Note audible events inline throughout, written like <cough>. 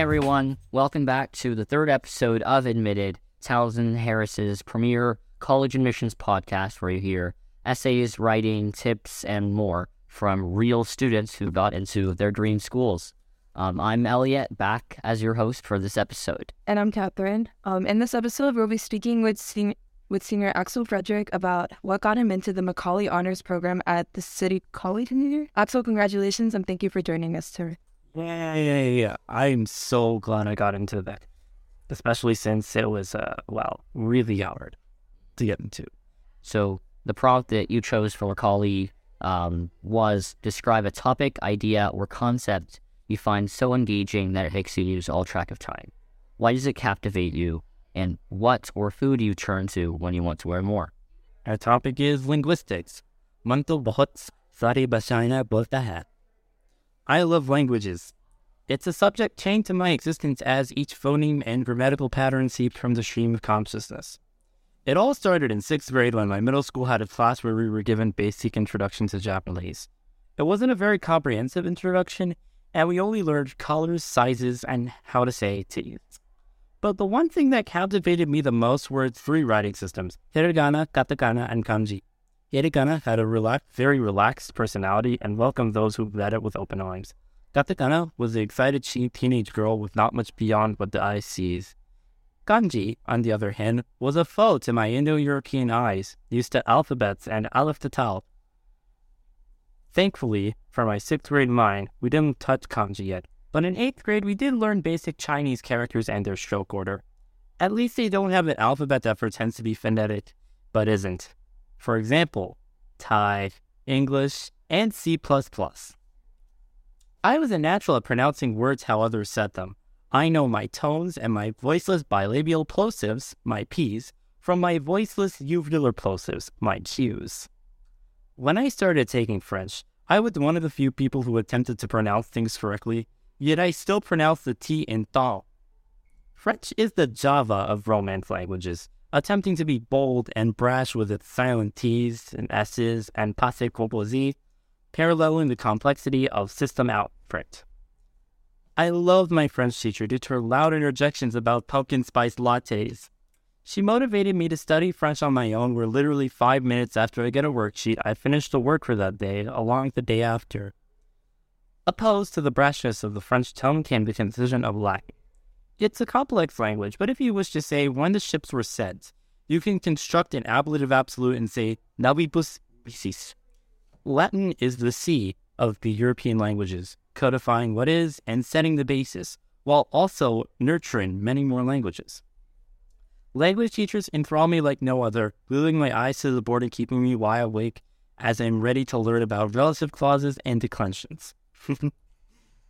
everyone. Welcome back to the third episode of Admitted, Townsend Harris's premier college admissions podcast, where you hear essays, writing, tips, and more from real students who got into their dream schools. Um, I'm Elliot, back as your host for this episode. And I'm Katherine. Um, in this episode, we'll be speaking with sen- with senior Axyl Frederick about what got him into the Macaulay Honors Program at the City College. Axyl, congratulations and thank you for joining us today. Yeah, yeah, yeah. I'm so glad I got into that, especially since it was, uh, well, really hard to get into. So the prompt that you chose for Macaulay um, was describe a topic, idea, or concept you find so engaging that it makes you lose all track of time. Why does it captivate you? And what or who do you turn to when you want to learn more? Our topic is linguistics. मन तो बहुत सारी भाषाएं बोलता है. I love languages. It's a subject chained to my existence as each phoneme and grammatical pattern seeped from the stream of consciousness. It all started in sixth grade when my middle school had a class where we were given basic introduction to Japanese. It wasn't a very comprehensive introduction, and we only learned colors, sizes, and how to say teeth. But the one thing that captivated me the most were its three writing systems hiragana, katakana, and kanji. Hiragana had a very relaxed personality and welcomed those who met it with open arms. Katakana was the excited teenage girl with not much beyond what the eye sees. Kanji, on the other hand, was a foe to my Indo-European eyes, used to alphabets and aleph to tau. Thankfully, for my sixth grade mind, we didn't touch kanji yet, but in eighth grade we did learn basic Chinese characters and their stroke order. At least they don't have an alphabet that pretends to be phonetic, but isn't. For example, Thai, English, and C++. I was a natural at pronouncing words how others said them. I know my tones and my voiceless bilabial plosives, my P's, from my voiceless uvular plosives, my Q's. When I started taking French, I was one of the few people who attempted to pronounce things correctly, yet I still pronounce the T in thal. French is the Java of Romance languages, attempting to be bold and brash with its silent T's and S's and passé composé, paralleling the complexity of system output. I loved my French teacher due to her loud interjections about pumpkin spice lattes. She motivated me to study French on my own, where literally five minutes after I get a worksheet, I finish the work for that day, along the day after. Opposed to the brashness of the French tone came the concision of Latin. It's a complex language, but if you wish to say when the ships were sent, you can construct an ablative absolute and say navibus missis. Latin is the C of the European languages, codifying what is and setting the basis, while also nurturing many more languages. Language teachers enthrall me like no other, gluing my eyes to the board and keeping me wide awake as I'm ready to learn about relative clauses and declensions. <laughs>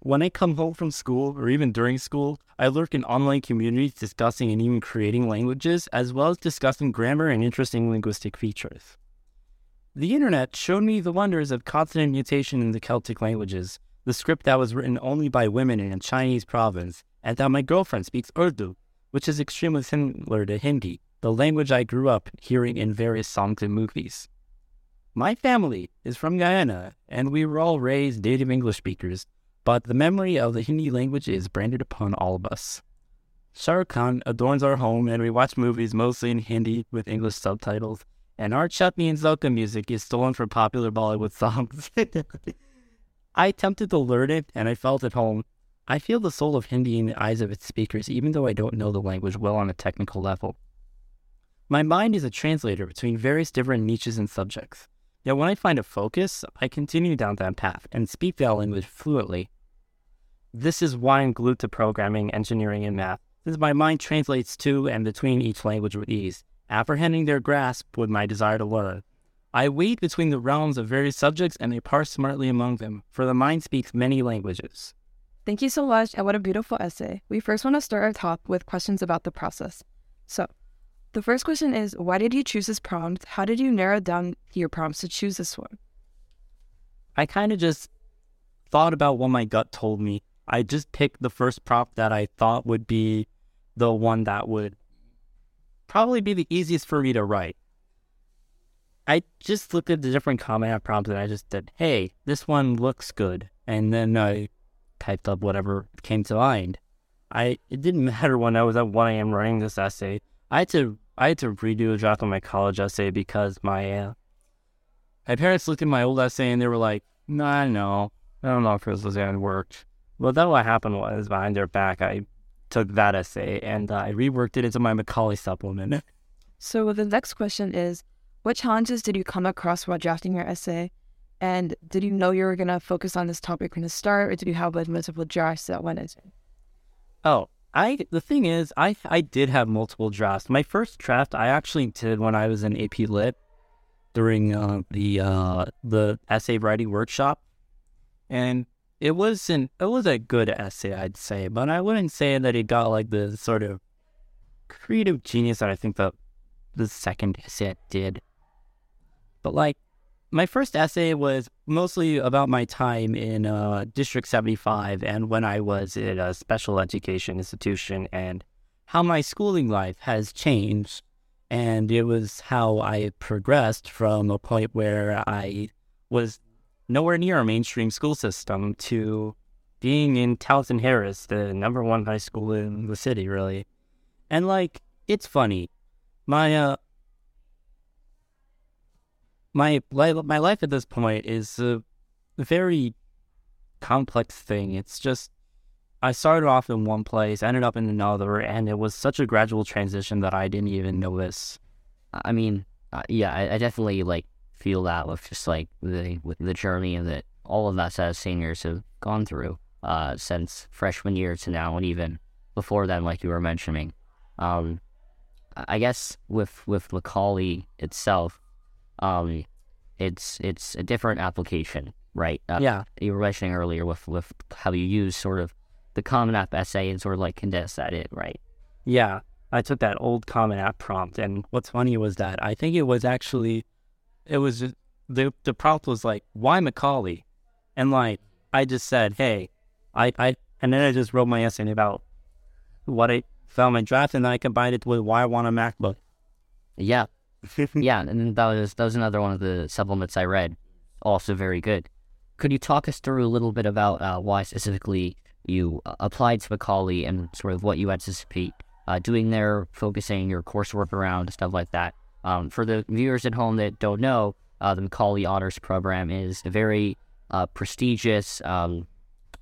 when I come home from school or even during school, I lurk in online communities discussing and even creating languages, as well as discussing grammar and interesting linguistic features. The internet showed me the wonders of consonant mutation in the Celtic languages, the script that was written only by women in a Chinese province, and that my girlfriend speaks Urdu, which is extremely similar to Hindi, the language I grew up hearing in various songs and movies. My family is from Guyana, and we were all raised native English speakers, but the memory of the Hindi language is branded upon all of us. Shah Rukh Khan adorns our home, and we watch movies mostly in Hindi with English subtitles, and our chutney and soca music is stolen from popular Bollywood songs. <laughs> I attempted to learn it, and I felt at home. I feel the soul of Hindi in the eyes of its speakers, even though I don't know the language well on a technical level. My mind is a translator between various different niches and subjects. Yet when I find a focus, I continue down that path and speak that language fluently. This is why I'm glued to programming, engineering, and math, since my mind translates to and between each language with ease, apprehending their grasp with my desire to learn. I wade between the realms of various subjects and I parse smartly among them, for the mind speaks many languages. Thank you so much, and what a beautiful essay. We first want to start our talk with questions about the process. So, the first question is Why did you choose this prompt? How did you narrow down your prompts to choose this one? I kind of just thought about what my gut told me. I just picked the first prompt that I thought would be the one that would probably be the easiest for me to write. I just looked at the different comment prompts and I just said, hey, this one looks good. And then I typed up whatever came to mind. I it didn't <laughs> matter when I was at 1 a.m. writing this essay. I had to I had to redo a draft of my college essay because my uh, my parents looked at my old essay and they were like, "Nah, no, I don't know if this was gonna work." Well, then what happened was behind their back, I took that essay and uh, I reworked it into my Macaulay supplement. <laughs> So the next question is, what challenges did you come across while drafting your essay? And did you know you were gonna focus on this topic from the start, or did you have like multiple drafts that went into? Oh, I the thing is, I I did have multiple drafts. My first draft I actually did when I was in AP Lit during uh, the uh, the essay writing workshop, and it wasn't it was a good essay, I'd say, but I wouldn't say that it got like the sort of creative genius that I think the the second essay did. But like my first essay was mostly about my time in uh, District 75 and when I was at a special education institution and how my schooling life has changed. And it was how I progressed from a point where I was nowhere near a mainstream school system to being in Townsend Harris, the number one high school in the city, really. And like, it's funny. My uh, my my life at this point is a very complex thing. It's just I started off in one place, ended up in another, and it was such a gradual transition that I didn't even notice. I mean, uh, yeah, I, I definitely like feel that with just like the with the journey that all of us as seniors have gone through uh, since freshman year to now, and even before then, like you were mentioning. Um, I guess with with Macaulay itself, um, it's it's a different application, right? Uh, Yeah, You were mentioning earlier with with how you use sort of the Common App essay and sort of like condense that in, right? yeah. I took that old Common App prompt, and what's funny was that I think it was actually, it was the the prompt was like, "Why Macaulay?" And like I just said, "Hey, I I," and then I just wrote my essay about what I found my draft, and then I combined it with why I want a MacBook. Yeah, <laughs> yeah, and that was that was another one of the supplements I read. Also very good. Could you talk us through a little bit about uh, why specifically you uh, applied to Macaulay and sort of what you anticipate uh, doing there, focusing your coursework around stuff like that? Um, for the viewers at home that don't know, uh, the Macaulay Honors Program is a very uh, prestigious um,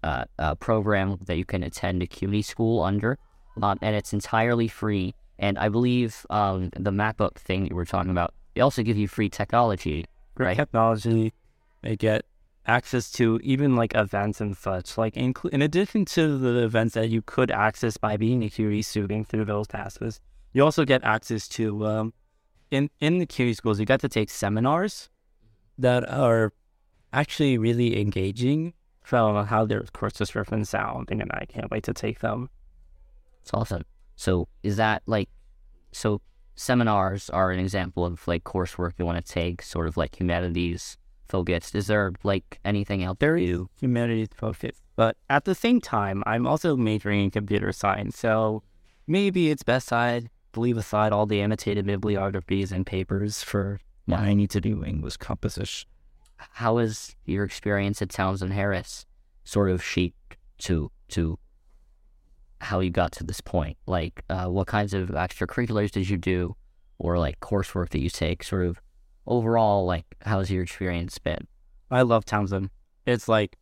uh, program that you can attend a CUNY school under, um, and it's entirely free. And I believe um, the MacBook thing that you were talking about, they also give you free technology, great right? technology. They get access to even like events and such. Like in, in addition to the events that you could access by being a CUNY student through those passes, you also get access to um, in in the CUNY schools. You get to take seminars that are actually really engaging from how their courses and sounding, and I can't wait to take them. It's awesome. So is that like, so seminars are an example of like coursework you want to take, sort of like humanities focused. Is there like anything else? there you? humanities focused. But at the same time, I'm also majoring in computer science, so maybe it's best I leave aside all the annotated bibliographies and papers for what I need to do English composition. How is your experience at Townsend Harris sort of shaped to to how you got to this point? Like, uh, what kinds of extracurriculars did you do, or like coursework that you take? Sort of overall, like, how's your experience been? I love Townsend. It's like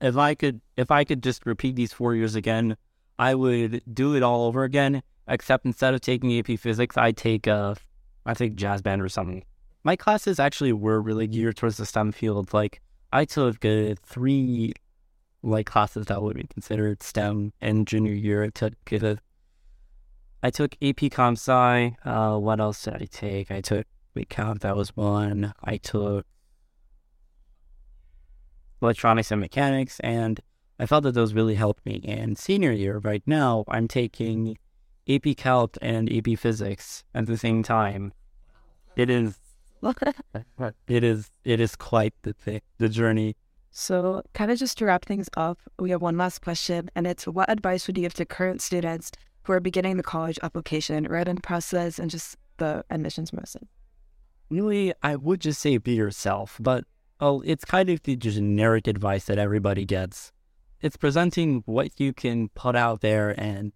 if I could if I could just repeat these four years again, I would do it all over again. Except instead of taking AP Physics, I take uh I take jazz band or something. My classes actually were really geared towards the STEM field. Like I took uh, three like classes that would be considered STEM in junior year. I took uh, I took AP Comp Sci. Uh, what else did I take? I took Wait Count. That was one. I took electronics and mechanics, and I felt that those really helped me. And senior year, right now, I'm taking AP Calc and AP Physics at the same time. It is, <laughs> it is, it is quite the the journey. So, kind of just to wrap things up, we have one last question, and it's what advice would you give to current students who are beginning the college application, writing process, and just the admissions process? Really, I would just say be yourself, but oh, it's kind of the generic advice that everybody gets. it's presenting what you can put out there and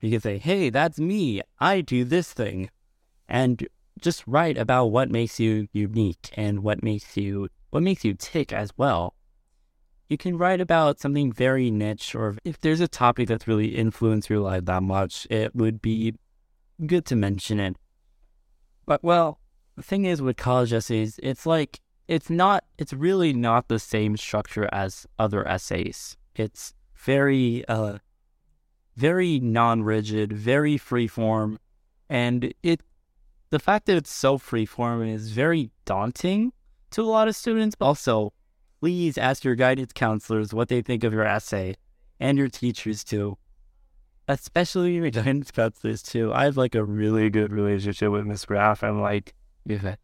you can say, hey, that's me. I do this thing. And just write about what makes you unique and what makes you what makes you tick as well. You can write about something very niche or if there's a topic that's really influenced your life that much, it would be good to mention it. But well, the thing is with college essays, it's like it's not it's really not the same structure as other essays. It's very uh very non-rigid, very free form, and it the fact that it's so free form is very daunting to a lot of students. but Also, please ask your guidance counselors what they think of your essay and your teachers too. Especially your guidance counselors too. I have like a really good relationship with Miss Graff. I'm like, yeah,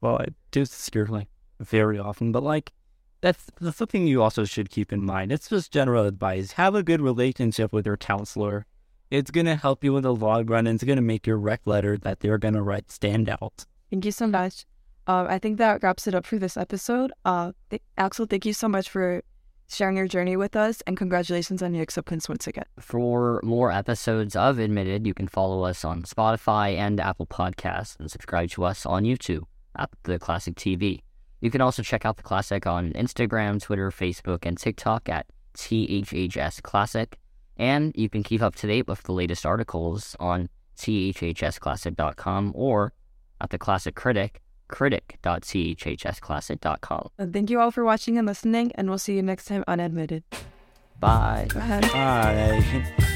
well, I do scare like very often, but like that's that's something you also should keep in mind. It's just general advice. Have a good relationship with your counselor. It's gonna help you in the long run, and it's gonna make your rec letter that they're gonna write stand out. Thank you so much. Uh, I think that wraps it up for this episode. Uh, th- Axyl, thank you so much for sharing your journey with us, and congratulations on your acceptance once again. For more episodes of Admitted, you can follow us on Spotify and Apple Podcasts and subscribe to us on YouTube at The Classic TV. You can also check out The Classic on Instagram, Twitter, Facebook, and TikTok at THHS Classic. And you can keep up to date with the latest articles on thhsclassic.com or at The Classic Critic, critic.thhsclassic.com. Uh, thank you all for watching and listening, and we'll see you next time on Admitted. Bye. Go ahead. Bye. <laughs>